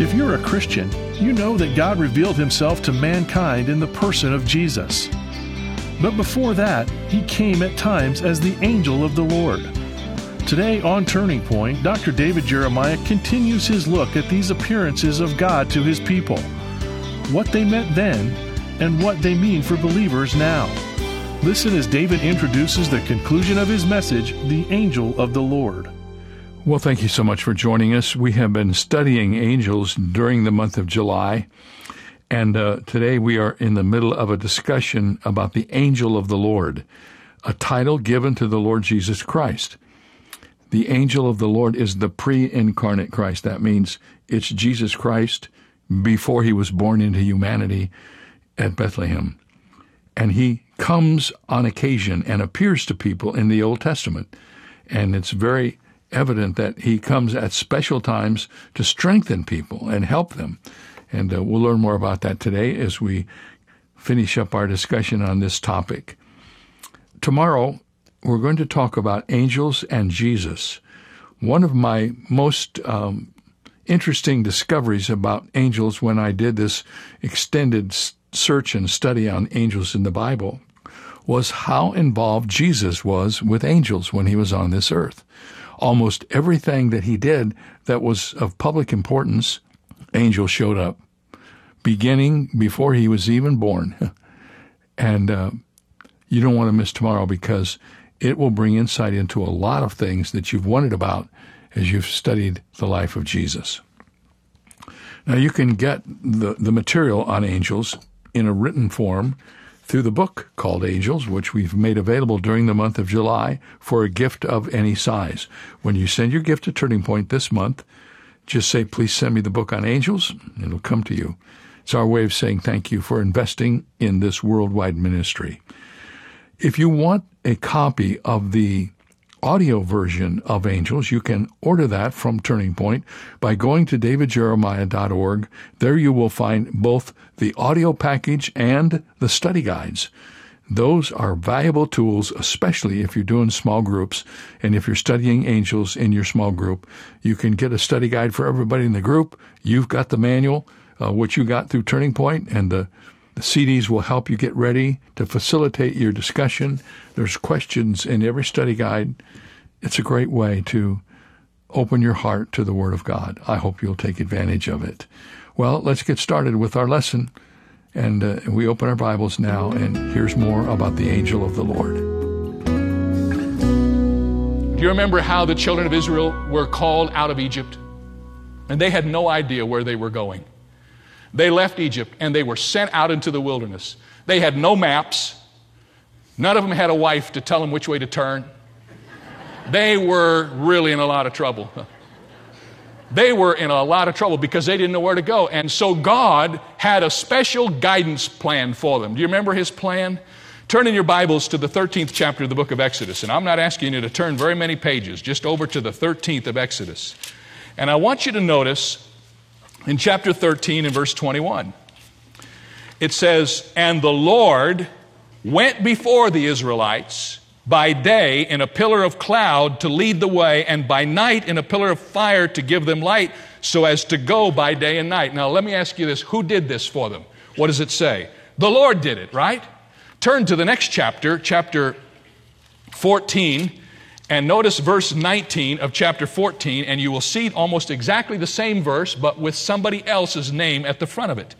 If you're a Christian, you know that God revealed himself to mankind in the person of Jesus. But before that, he came at times as the angel of the Lord. Today on Turning Point, Dr. David Jeremiah continues his look at these appearances of God to his people, what they meant then, and what they mean for believers now. Listen as David introduces the conclusion of his message, The Angel of the Lord. Well, thank you so much for joining us. We have been studying angels during the month of July, and uh, today we are in the middle of a discussion about the angel of the Lord, a title given to the Lord Jesus Christ. The angel of the Lord is the pre incarnate Christ. That means it's Jesus Christ before he was born into humanity at Bethlehem. And he comes on occasion and appears to people in the Old Testament. And it's very evident that he comes at special times to strengthen people and help them. And uh, we'll learn more about that today as we finish up our discussion on this topic. Tomorrow, we're going to talk about angels and Jesus. One of my most um, interesting discoveries about angels when I did this extended search and study on angels in the Bible was how involved Jesus was with angels when he was on this earth almost everything that he did that was of public importance, angels showed up, beginning before he was even born. and uh, you don't want to miss tomorrow because it will bring insight into a lot of things that you've wondered about as you've studied the life of Jesus. Now, you can get the, the material on angels in a written form through the book called Angels, which we've made available during the month of July for a gift of any size. When you send your gift to Turning Point this month, just say, please send me the book on angels. and It'll come to you. It's our way of saying thank you for investing in this worldwide ministry. If you want a copy of the audio version of Angels, you can order that from Turning Point by going to davidjeremiah.org. There you will find both the audio package and the study guides. Those are valuable tools, especially if you're doing small groups and if you're studying angels in your small group. You can get a study guide for everybody in the group. You've got the manual, uh, which you got through Turning Point, and the the CDs will help you get ready to facilitate your discussion. There's questions in every study guide. It's a great way to open your heart to the Word of God. I hope you'll take advantage of it. Well, let's get started with our lesson. And uh, we open our Bibles now, and here's more about the angel of the Lord. Do you remember how the children of Israel were called out of Egypt? And they had no idea where they were going. They left Egypt and they were sent out into the wilderness. They had no maps. None of them had a wife to tell them which way to turn. They were really in a lot of trouble. They were in a lot of trouble because they didn't know where to go. And so God had a special guidance plan for them. Do you remember his plan? Turn in your Bibles to the 13th chapter of the book of Exodus. And I'm not asking you to turn very many pages, just over to the 13th of Exodus. And I want you to notice in chapter 13 and verse 21. It says, And the Lord went before the Israelites by day in a pillar of cloud to lead the way, and by night in a pillar of fire to give them light, so as to go by day and night. Now, let me ask you this who did this for them? What does it say? The Lord did it, right? Turn to the next chapter, chapter 14, and notice verse 19 of chapter 14, and you will see almost exactly the same verse, but with somebody else's name at the front of it.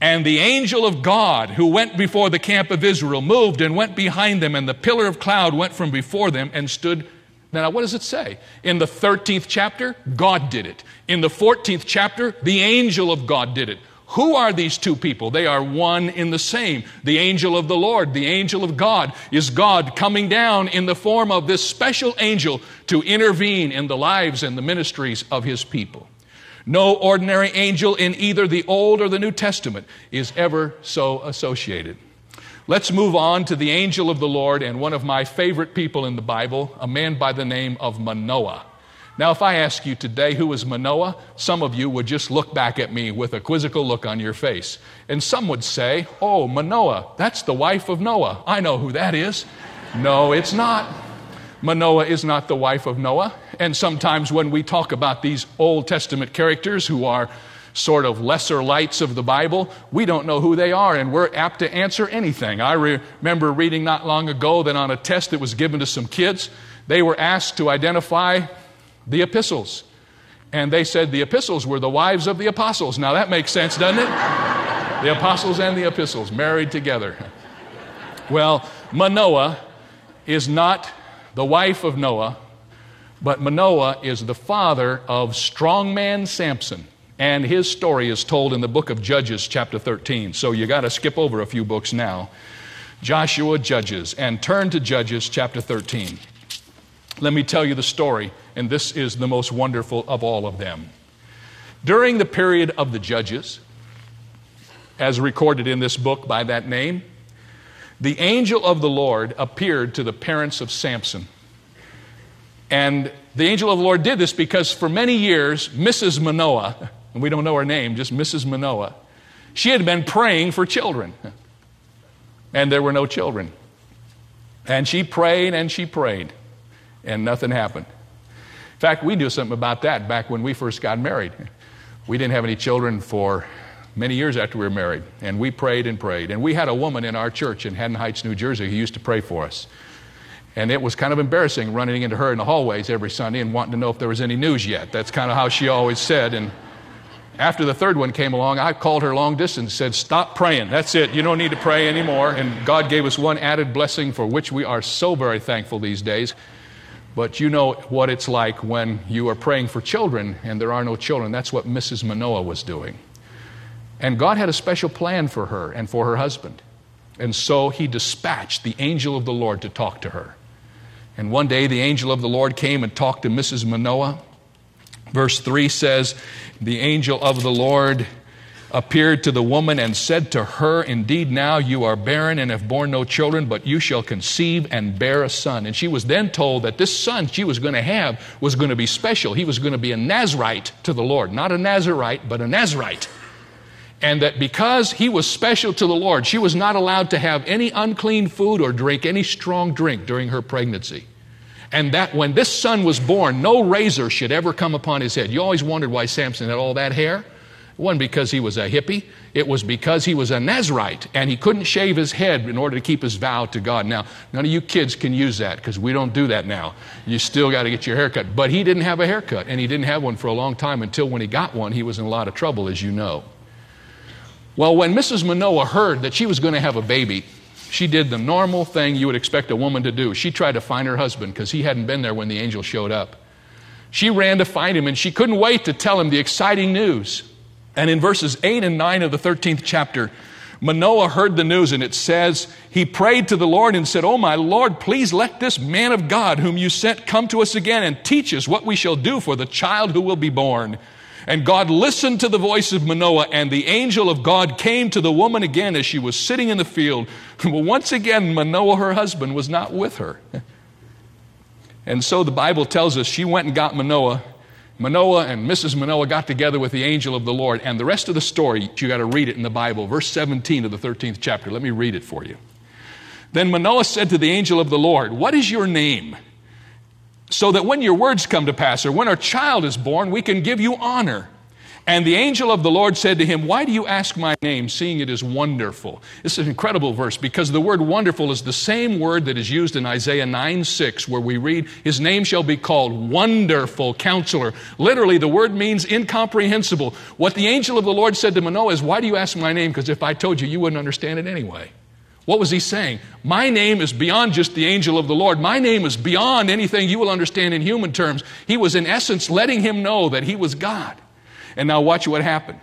And the angel of God who went before the camp of Israel moved and went behind them, and the pillar of cloud went from before them and stood. Now, what does it say? In the 13th chapter, God did it. In the 14th chapter, the angel of God did it. Who are these two people? They are one in the same. The angel of the Lord, the angel of God, is God coming down in the form of this special angel to intervene in the lives and the ministries of his people. No ordinary angel in either the Old or the New Testament is ever so associated. Let's move on to the angel of the Lord and one of my favorite people in the Bible, a man by the name of Manoah. Now, if I ask you today who is Manoah, some of you would just look back at me with a quizzical look on your face. And some would say, Oh, Manoah, that's the wife of Noah. I know who that is. No, it's not. Manoah is not the wife of Noah. And sometimes when we talk about these Old Testament characters who are sort of lesser lights of the Bible, we don't know who they are, and we're apt to answer anything. I re- remember reading not long ago that on a test that was given to some kids, they were asked to identify the epistles. And they said the epistles were the wives of the apostles. Now that makes sense, doesn't it? the apostles and the epistles married together. Well, Manoah is not the wife of Noah, but Manoah is the father of strongman Samson. And his story is told in the book of Judges, chapter 13. So you got to skip over a few books now. Joshua, Judges, and turn to Judges, chapter 13. Let me tell you the story, and this is the most wonderful of all of them. During the period of the Judges, as recorded in this book by that name, the angel of the Lord appeared to the parents of Samson. And the angel of the Lord did this because for many years, Mrs. Manoah, and we don't know her name, just Mrs. Manoah, she had been praying for children. And there were no children. And she prayed and she prayed and nothing happened. In fact, we knew something about that back when we first got married. We didn't have any children for many years after we were married, and we prayed and prayed. And we had a woman in our church in Haddon Heights, New Jersey, who used to pray for us. And it was kind of embarrassing running into her in the hallways every Sunday and wanting to know if there was any news yet. That's kind of how she always said. And after the third one came along, I called her long distance and said, Stop praying. That's it. You don't need to pray anymore. And God gave us one added blessing for which we are so very thankful these days. But you know what it's like when you are praying for children and there are no children. That's what Mrs. Manoah was doing. And God had a special plan for her and for her husband. And so he dispatched the angel of the Lord to talk to her. And one day the angel of the Lord came and talked to Mrs. Manoah. Verse 3 says, The angel of the Lord appeared to the woman and said to her, Indeed, now you are barren and have borne no children, but you shall conceive and bear a son. And she was then told that this son she was going to have was going to be special. He was going to be a Nazarite to the Lord. Not a Nazarene, but a Nazarite. And that because he was special to the Lord, she was not allowed to have any unclean food or drink any strong drink during her pregnancy. And that when this son was born, no razor should ever come upon his head. You always wondered why Samson had all that hair. Wasn't because he was a hippie. It was because he was a Nazarite and he couldn't shave his head in order to keep his vow to God. Now, none of you kids can use that because we don't do that now. You still got to get your haircut. But he didn't have a haircut and he didn't have one for a long time until when he got one, he was in a lot of trouble, as you know. Well, when Mrs. Manoah heard that she was going to have a baby, she did the normal thing you would expect a woman to do. She tried to find her husband because he hadn't been there when the angel showed up. She ran to find him and she couldn't wait to tell him the exciting news. And in verses 8 and 9 of the 13th chapter, Manoah heard the news, and it says, He prayed to the Lord and said, Oh, my Lord, please let this man of God whom you sent come to us again and teach us what we shall do for the child who will be born. And God listened to the voice of Manoah, and the angel of God came to the woman again as she was sitting in the field. Well, once again, Manoah, her husband, was not with her. And so the Bible tells us she went and got Manoah Manoah and Mrs. Manoah got together with the angel of the Lord. And the rest of the story, you got to read it in the Bible, verse 17 of the 13th chapter. Let me read it for you. Then Manoah said to the angel of the Lord, What is your name? So that when your words come to pass, or when our child is born, we can give you honor. And the angel of the Lord said to him, Why do you ask my name, seeing it is wonderful? This is an incredible verse because the word wonderful is the same word that is used in Isaiah 9 6, where we read, His name shall be called Wonderful Counselor. Literally, the word means incomprehensible. What the angel of the Lord said to Manoah is, Why do you ask my name? Because if I told you, you wouldn't understand it anyway. What was he saying? My name is beyond just the angel of the Lord. My name is beyond anything you will understand in human terms. He was, in essence, letting him know that he was God. And now watch what happened.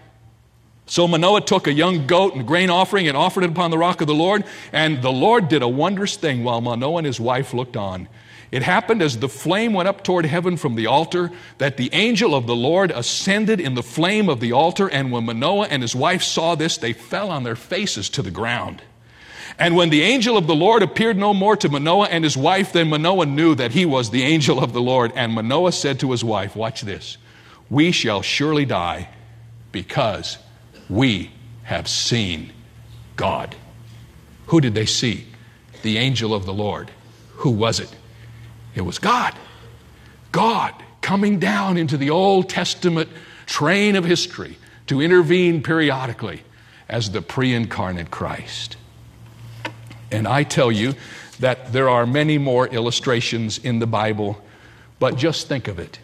So Manoah took a young goat and grain offering and offered it upon the rock of the Lord. And the Lord did a wondrous thing while Manoah and his wife looked on. It happened as the flame went up toward heaven from the altar that the angel of the Lord ascended in the flame of the altar. And when Manoah and his wife saw this, they fell on their faces to the ground. And when the angel of the Lord appeared no more to Manoah and his wife, then Manoah knew that he was the angel of the Lord. And Manoah said to his wife, Watch this, we shall surely die because we have seen God. Who did they see? The angel of the Lord. Who was it? It was God. God coming down into the Old Testament train of history to intervene periodically as the pre incarnate Christ. And I tell you that there are many more illustrations in the Bible, but just think of it.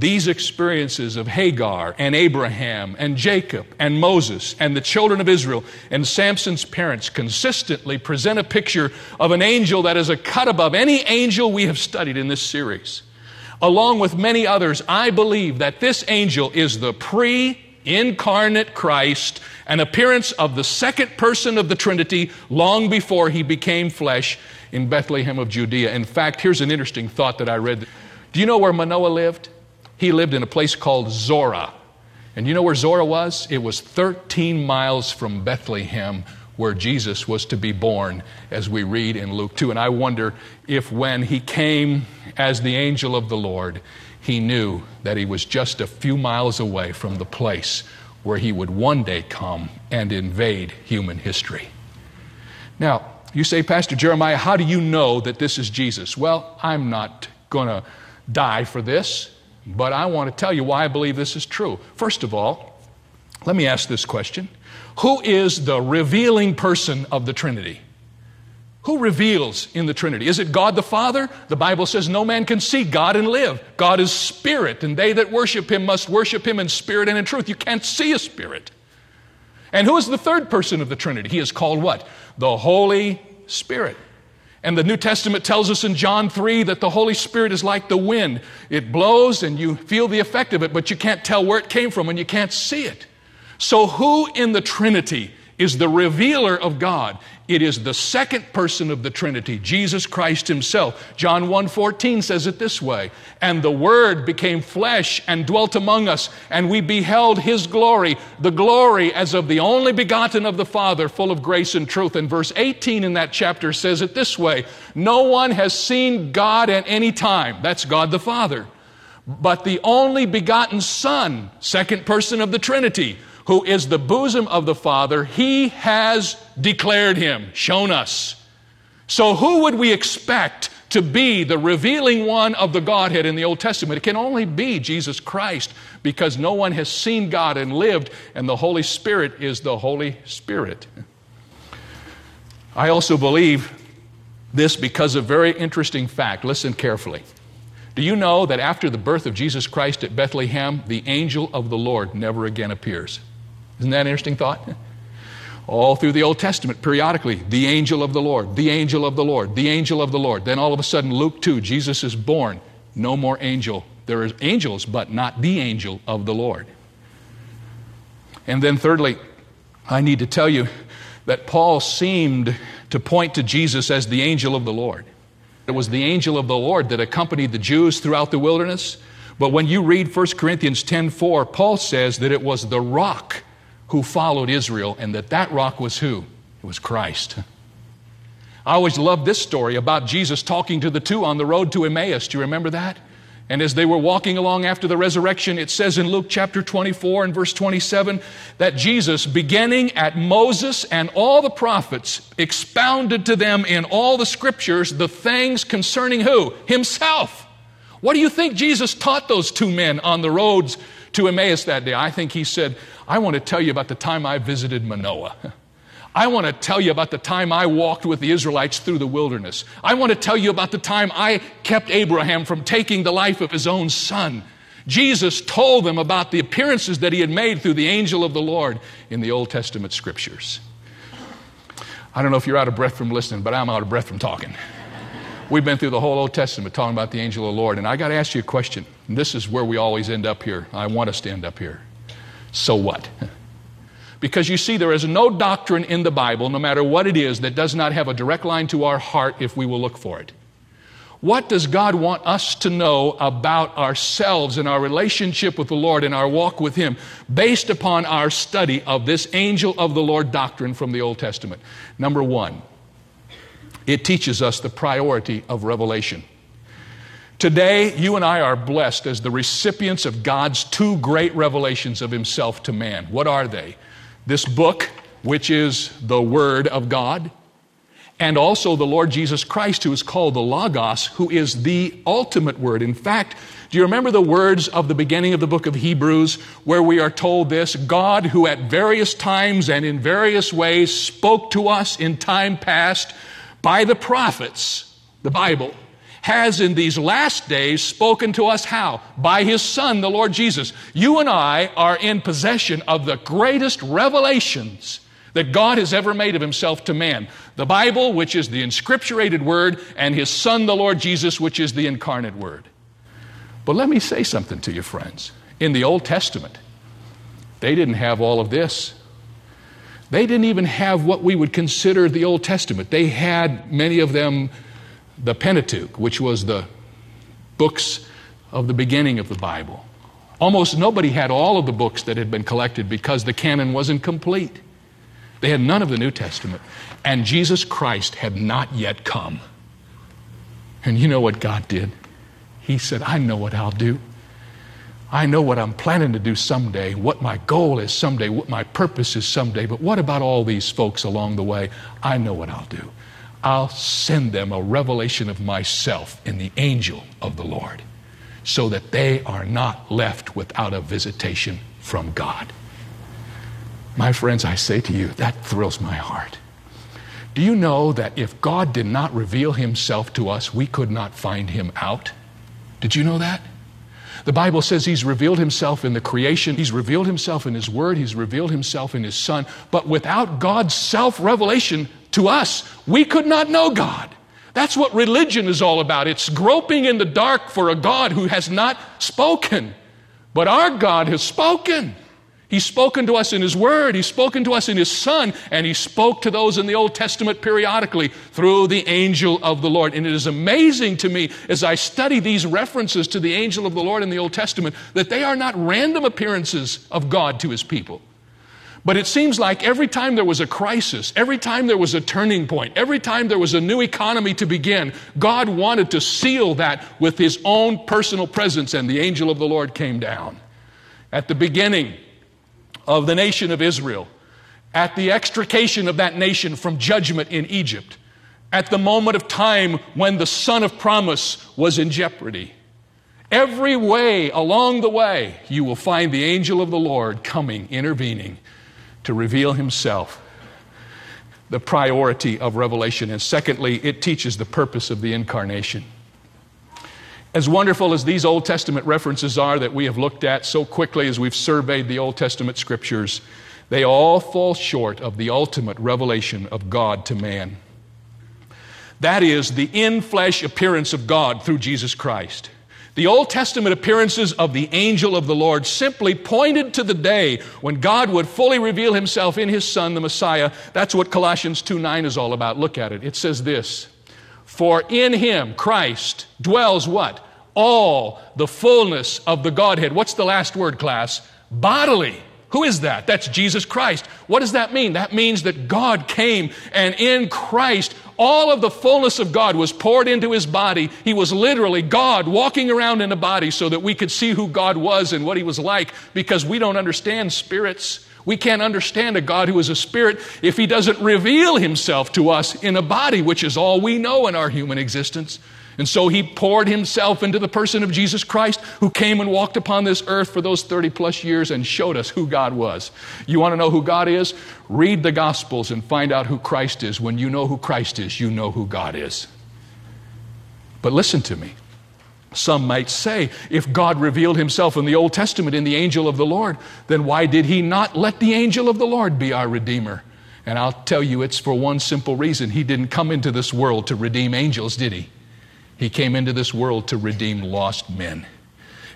These experiences of Hagar and Abraham and Jacob and Moses and the children of Israel and Samson's parents consistently present a picture of an angel that is a cut above any angel we have studied in this series. Along with many others, I believe that this angel is the pre incarnate Christ, an appearance of the second person of the Trinity long before he became flesh in Bethlehem of Judea. In fact, here's an interesting thought that I read. Do you know where Manoah lived? He lived in a place called Zorah. And you know where Zorah was? It was 13 miles from Bethlehem, where Jesus was to be born, as we read in Luke 2. And I wonder if when he came as the angel of the Lord, he knew that he was just a few miles away from the place where he would one day come and invade human history. Now, you say, Pastor Jeremiah, how do you know that this is Jesus? Well, I'm not going to die for this. But I want to tell you why I believe this is true. First of all, let me ask this question Who is the revealing person of the Trinity? Who reveals in the Trinity? Is it God the Father? The Bible says no man can see God and live. God is spirit, and they that worship him must worship him in spirit and in truth. You can't see a spirit. And who is the third person of the Trinity? He is called what? The Holy Spirit. And the New Testament tells us in John 3 that the Holy Spirit is like the wind. It blows and you feel the effect of it, but you can't tell where it came from and you can't see it. So, who in the Trinity is the revealer of God. It is the second person of the Trinity, Jesus Christ himself. John 1:14 says it this way, "And the word became flesh and dwelt among us, and we beheld his glory, the glory as of the only begotten of the Father, full of grace and truth." And verse 18 in that chapter says it this way, "No one has seen God at any time." That's God the Father. But the only begotten Son, second person of the Trinity, who is the bosom of the Father, he has declared him, shown us. So, who would we expect to be the revealing one of the Godhead in the Old Testament? It can only be Jesus Christ because no one has seen God and lived, and the Holy Spirit is the Holy Spirit. I also believe this because of a very interesting fact. Listen carefully. Do you know that after the birth of Jesus Christ at Bethlehem, the angel of the Lord never again appears? Isn't that an interesting thought? All through the Old Testament, periodically, the angel of the Lord, the angel of the Lord, the angel of the Lord. Then all of a sudden, Luke 2, Jesus is born. No more angel. There are angels, but not the angel of the Lord. And then, thirdly, I need to tell you that Paul seemed to point to Jesus as the angel of the Lord. It was the angel of the Lord that accompanied the Jews throughout the wilderness. But when you read 1 Corinthians 10:4, Paul says that it was the rock who followed Israel, and that that rock was who? It was Christ. I always loved this story about Jesus talking to the two on the road to Emmaus. Do you remember that? And as they were walking along after the resurrection, it says in Luke chapter 24 and verse 27 that Jesus, beginning at Moses and all the prophets, expounded to them in all the scriptures the things concerning who? Himself. What do you think Jesus taught those two men on the roads to Emmaus that day? I think he said, I want to tell you about the time I visited Manoah. I want to tell you about the time I walked with the Israelites through the wilderness. I want to tell you about the time I kept Abraham from taking the life of his own son. Jesus told them about the appearances that he had made through the angel of the Lord in the Old Testament scriptures. I don't know if you're out of breath from listening, but I'm out of breath from talking. We've been through the whole Old Testament talking about the angel of the Lord, and I got to ask you a question. And this is where we always end up here. I want us to end up here. So what? Because you see, there is no doctrine in the Bible, no matter what it is, that does not have a direct line to our heart if we will look for it. What does God want us to know about ourselves and our relationship with the Lord and our walk with Him based upon our study of this angel of the Lord doctrine from the Old Testament? Number one, it teaches us the priority of revelation. Today, you and I are blessed as the recipients of God's two great revelations of Himself to man. What are they? This book, which is the Word of God, and also the Lord Jesus Christ, who is called the Logos, who is the ultimate Word. In fact, do you remember the words of the beginning of the book of Hebrews where we are told this? God, who at various times and in various ways spoke to us in time past by the prophets, the Bible, has in these last days spoken to us how? By His Son, the Lord Jesus. You and I are in possession of the greatest revelations that God has ever made of himself to man. The Bible, which is the inscripturated word, and his Son, the Lord Jesus, which is the incarnate word. But let me say something to you, friends. In the Old Testament, they didn't have all of this. They didn't even have what we would consider the Old Testament. They had, many of them, the Pentateuch, which was the books of the beginning of the Bible. Almost nobody had all of the books that had been collected because the canon wasn't complete. They had none of the New Testament. And Jesus Christ had not yet come. And you know what God did? He said, I know what I'll do. I know what I'm planning to do someday, what my goal is someday, what my purpose is someday. But what about all these folks along the way? I know what I'll do. I'll send them a revelation of myself in the angel of the Lord so that they are not left without a visitation from God. My friends, I say to you, that thrills my heart. Do you know that if God did not reveal himself to us, we could not find him out? Did you know that? The Bible says he's revealed himself in the creation, he's revealed himself in his word, he's revealed himself in his son. But without God's self revelation to us, we could not know God. That's what religion is all about. It's groping in the dark for a God who has not spoken. But our God has spoken. He's spoken to us in His Word, He's spoken to us in His Son, and He spoke to those in the Old Testament periodically through the angel of the Lord. And it is amazing to me as I study these references to the angel of the Lord in the Old Testament that they are not random appearances of God to His people. But it seems like every time there was a crisis, every time there was a turning point, every time there was a new economy to begin, God wanted to seal that with His own personal presence, and the angel of the Lord came down. At the beginning, of the nation of Israel, at the extrication of that nation from judgment in Egypt, at the moment of time when the son of promise was in jeopardy. Every way along the way, you will find the angel of the Lord coming, intervening to reveal himself. The priority of revelation. And secondly, it teaches the purpose of the incarnation. As wonderful as these Old Testament references are that we have looked at so quickly as we've surveyed the Old Testament scriptures, they all fall short of the ultimate revelation of God to man. That is the in flesh appearance of God through Jesus Christ. The Old Testament appearances of the angel of the Lord simply pointed to the day when God would fully reveal himself in his Son, the Messiah. That's what Colossians 2 9 is all about. Look at it. It says this for in him, Christ, dwells what? All the fullness of the Godhead. What's the last word, class? Bodily. Who is that? That's Jesus Christ. What does that mean? That means that God came and in Christ, all of the fullness of God was poured into his body. He was literally God walking around in a body so that we could see who God was and what he was like because we don't understand spirits. We can't understand a God who is a spirit if he doesn't reveal himself to us in a body, which is all we know in our human existence. And so he poured himself into the person of Jesus Christ, who came and walked upon this earth for those 30 plus years and showed us who God was. You want to know who God is? Read the Gospels and find out who Christ is. When you know who Christ is, you know who God is. But listen to me. Some might say, if God revealed himself in the Old Testament in the angel of the Lord, then why did he not let the angel of the Lord be our Redeemer? And I'll tell you, it's for one simple reason. He didn't come into this world to redeem angels, did he? He came into this world to redeem lost men.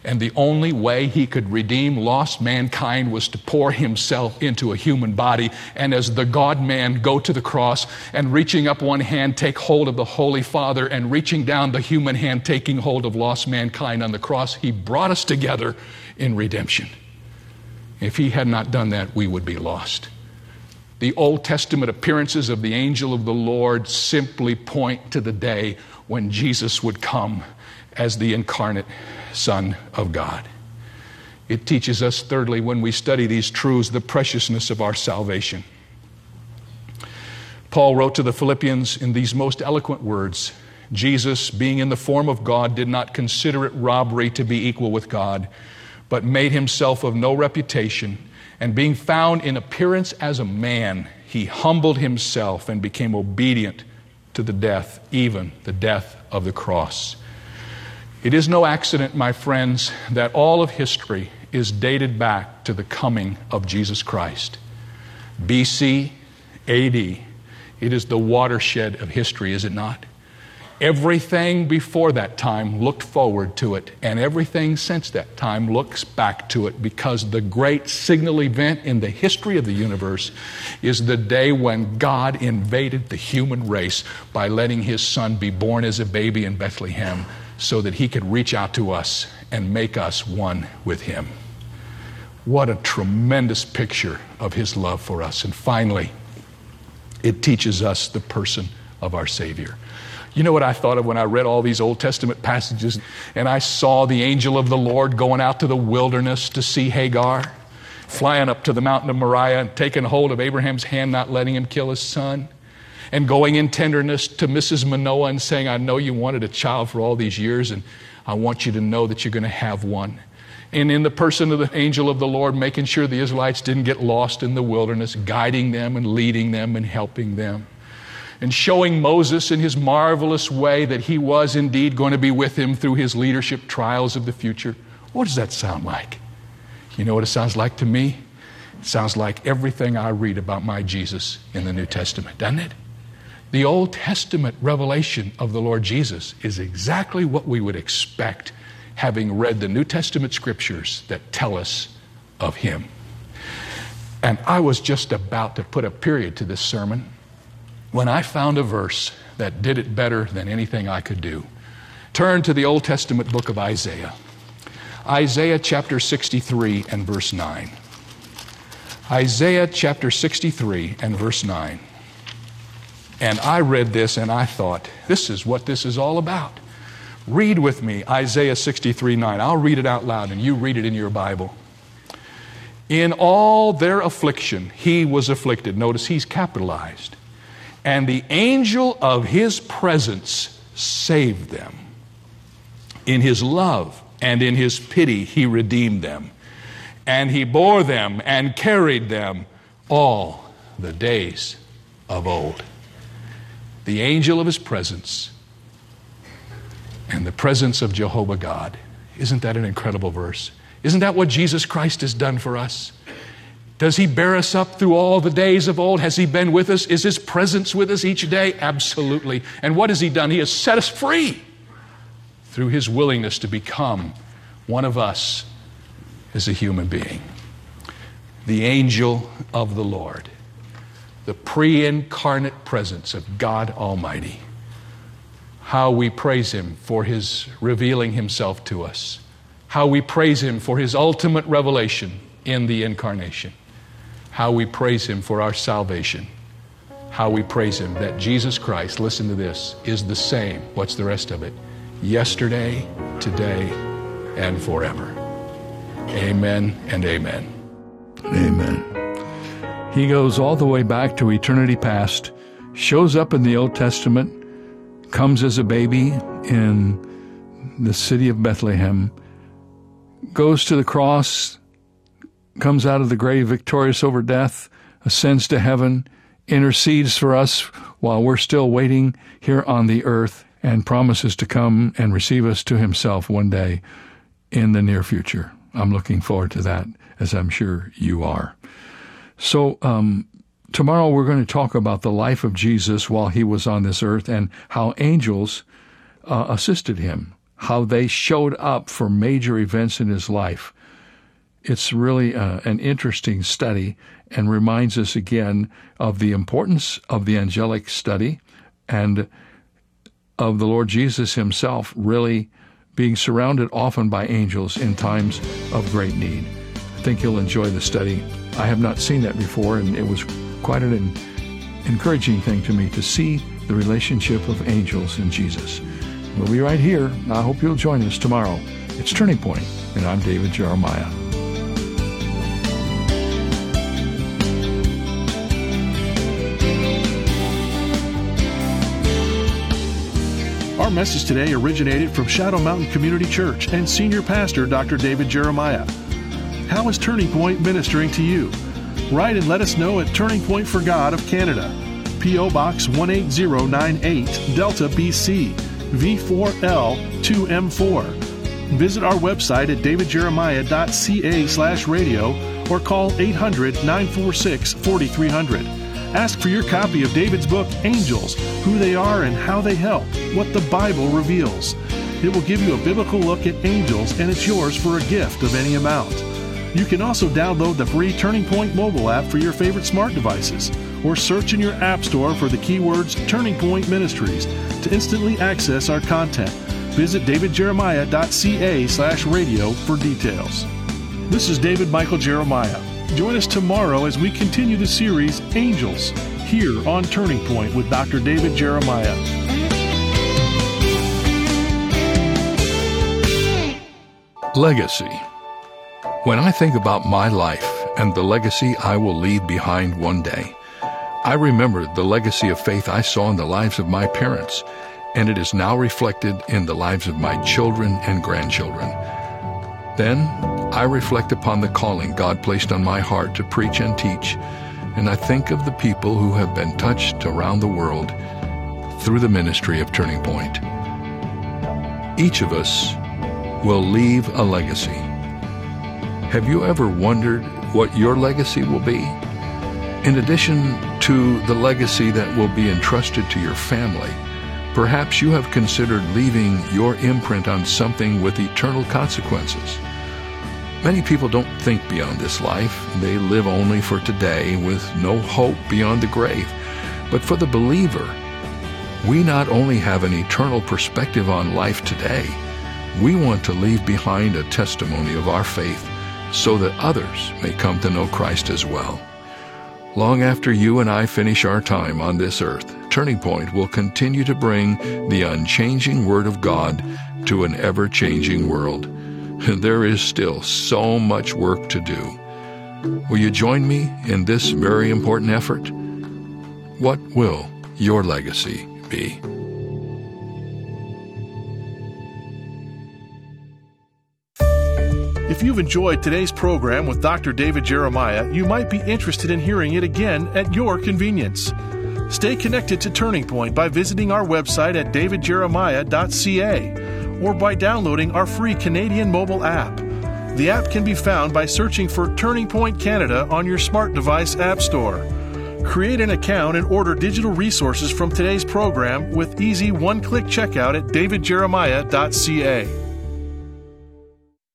And the only way he could redeem lost mankind was to pour himself into a human body. And as the God man, go to the cross and reaching up one hand, take hold of the Holy Father, and reaching down the human hand, taking hold of lost mankind on the cross. He brought us together in redemption. If he had not done that, we would be lost. The Old Testament appearances of the angel of the Lord simply point to the day when Jesus would come as the incarnate Son of God. It teaches us, thirdly, when we study these truths, the preciousness of our salvation. Paul wrote to the Philippians in these most eloquent words Jesus, being in the form of God, did not consider it robbery to be equal with God, but made himself of no reputation, and being found in appearance as a man, he humbled himself and became obedient to the death, even the death of the cross. It is no accident, my friends, that all of history is dated back to the coming of Jesus Christ. BC, AD. It is the watershed of history, is it not? Everything before that time looked forward to it, and everything since that time looks back to it because the great signal event in the history of the universe is the day when God invaded the human race by letting his son be born as a baby in Bethlehem so that he could reach out to us and make us one with him. What a tremendous picture of his love for us. And finally, it teaches us the person of our Savior. You know what I thought of when I read all these Old Testament passages and I saw the angel of the Lord going out to the wilderness to see Hagar, flying up to the mountain of Moriah and taking hold of Abraham's hand, not letting him kill his son and going in tenderness to Mrs. Manoah and saying, I know you wanted a child for all these years, and I want you to know that you're going to have one. And in the person of the angel of the Lord, making sure the Israelites didn't get lost in the wilderness, guiding them and leading them and helping them. And showing Moses in his marvelous way that he was indeed going to be with him through his leadership trials of the future. What does that sound like? You know what it sounds like to me? It sounds like everything I read about my Jesus in the New Testament, doesn't it? The Old Testament revelation of the Lord Jesus is exactly what we would expect having read the New Testament scriptures that tell us of Him. And I was just about to put a period to this sermon when I found a verse that did it better than anything I could do. Turn to the Old Testament book of Isaiah. Isaiah chapter 63 and verse 9. Isaiah chapter 63 and verse 9. And I read this and I thought, this is what this is all about. Read with me Isaiah 63 9. I'll read it out loud and you read it in your Bible. In all their affliction, he was afflicted. Notice he's capitalized. And the angel of his presence saved them. In his love and in his pity, he redeemed them. And he bore them and carried them all the days of old the angel of his presence and the presence of Jehovah God. Isn't that an incredible verse? Isn't that what Jesus Christ has done for us? Does he bear us up through all the days of old? Has he been with us? Is his presence with us each day? Absolutely. And what has he done? He has set us free through his willingness to become one of us as a human being. The angel of the Lord the pre incarnate presence of God Almighty. How we praise Him for His revealing Himself to us. How we praise Him for His ultimate revelation in the incarnation. How we praise Him for our salvation. How we praise Him that Jesus Christ, listen to this, is the same. What's the rest of it? Yesterday, today, and forever. Amen and amen. Amen. He goes all the way back to eternity past, shows up in the Old Testament, comes as a baby in the city of Bethlehem, goes to the cross, comes out of the grave victorious over death, ascends to heaven, intercedes for us while we're still waiting here on the earth, and promises to come and receive us to himself one day in the near future. I'm looking forward to that, as I'm sure you are. So, um, tomorrow we're going to talk about the life of Jesus while he was on this earth and how angels uh, assisted him how they showed up for major events in his life. It's really uh, an interesting study and reminds us again of the importance of the angelic study and of the Lord Jesus himself really being surrounded often by angels in times of great need. I think you'll enjoy the study. I have not seen that before, and it was quite an encouraging thing to me to see the relationship of angels and Jesus. We'll be right here. I hope you'll join us tomorrow. It's Turning Point, and I'm David Jeremiah. Our message today originated from Shadow Mountain Community Church and Senior Pastor Dr. David Jeremiah. How is Turning Point ministering to you? Write and let us know at Turning Point for God of Canada, P.O. Box 18098, Delta, BC, V4L 2M4. Visit our website at davidjeremiah.ca slash radio or call 800 946 4300. Ask for your copy of David's book, Angels Who They Are and How They Help, What the Bible Reveals. It will give you a biblical look at angels, and it's yours for a gift of any amount. You can also download the free Turning Point mobile app for your favorite smart devices, or search in your App Store for the keywords Turning Point Ministries to instantly access our content. Visit davidjeremiah.ca slash radio for details. This is David Michael Jeremiah. Join us tomorrow as we continue the series Angels here on Turning Point with Dr. David Jeremiah. Legacy. When I think about my life and the legacy I will leave behind one day, I remember the legacy of faith I saw in the lives of my parents, and it is now reflected in the lives of my children and grandchildren. Then I reflect upon the calling God placed on my heart to preach and teach, and I think of the people who have been touched around the world through the ministry of Turning Point. Each of us will leave a legacy. Have you ever wondered what your legacy will be? In addition to the legacy that will be entrusted to your family, perhaps you have considered leaving your imprint on something with eternal consequences. Many people don't think beyond this life. They live only for today with no hope beyond the grave. But for the believer, we not only have an eternal perspective on life today, we want to leave behind a testimony of our faith so that others may come to know Christ as well. Long after you and I finish our time on this earth, Turning Point will continue to bring the unchanging Word of God to an ever changing world. There is still so much work to do. Will you join me in this very important effort? What will your legacy be? If you've enjoyed today's program with Dr. David Jeremiah, you might be interested in hearing it again at your convenience. Stay connected to Turning Point by visiting our website at davidjeremiah.ca or by downloading our free Canadian mobile app. The app can be found by searching for Turning Point Canada on your smart device app store. Create an account and order digital resources from today's program with easy one click checkout at davidjeremiah.ca.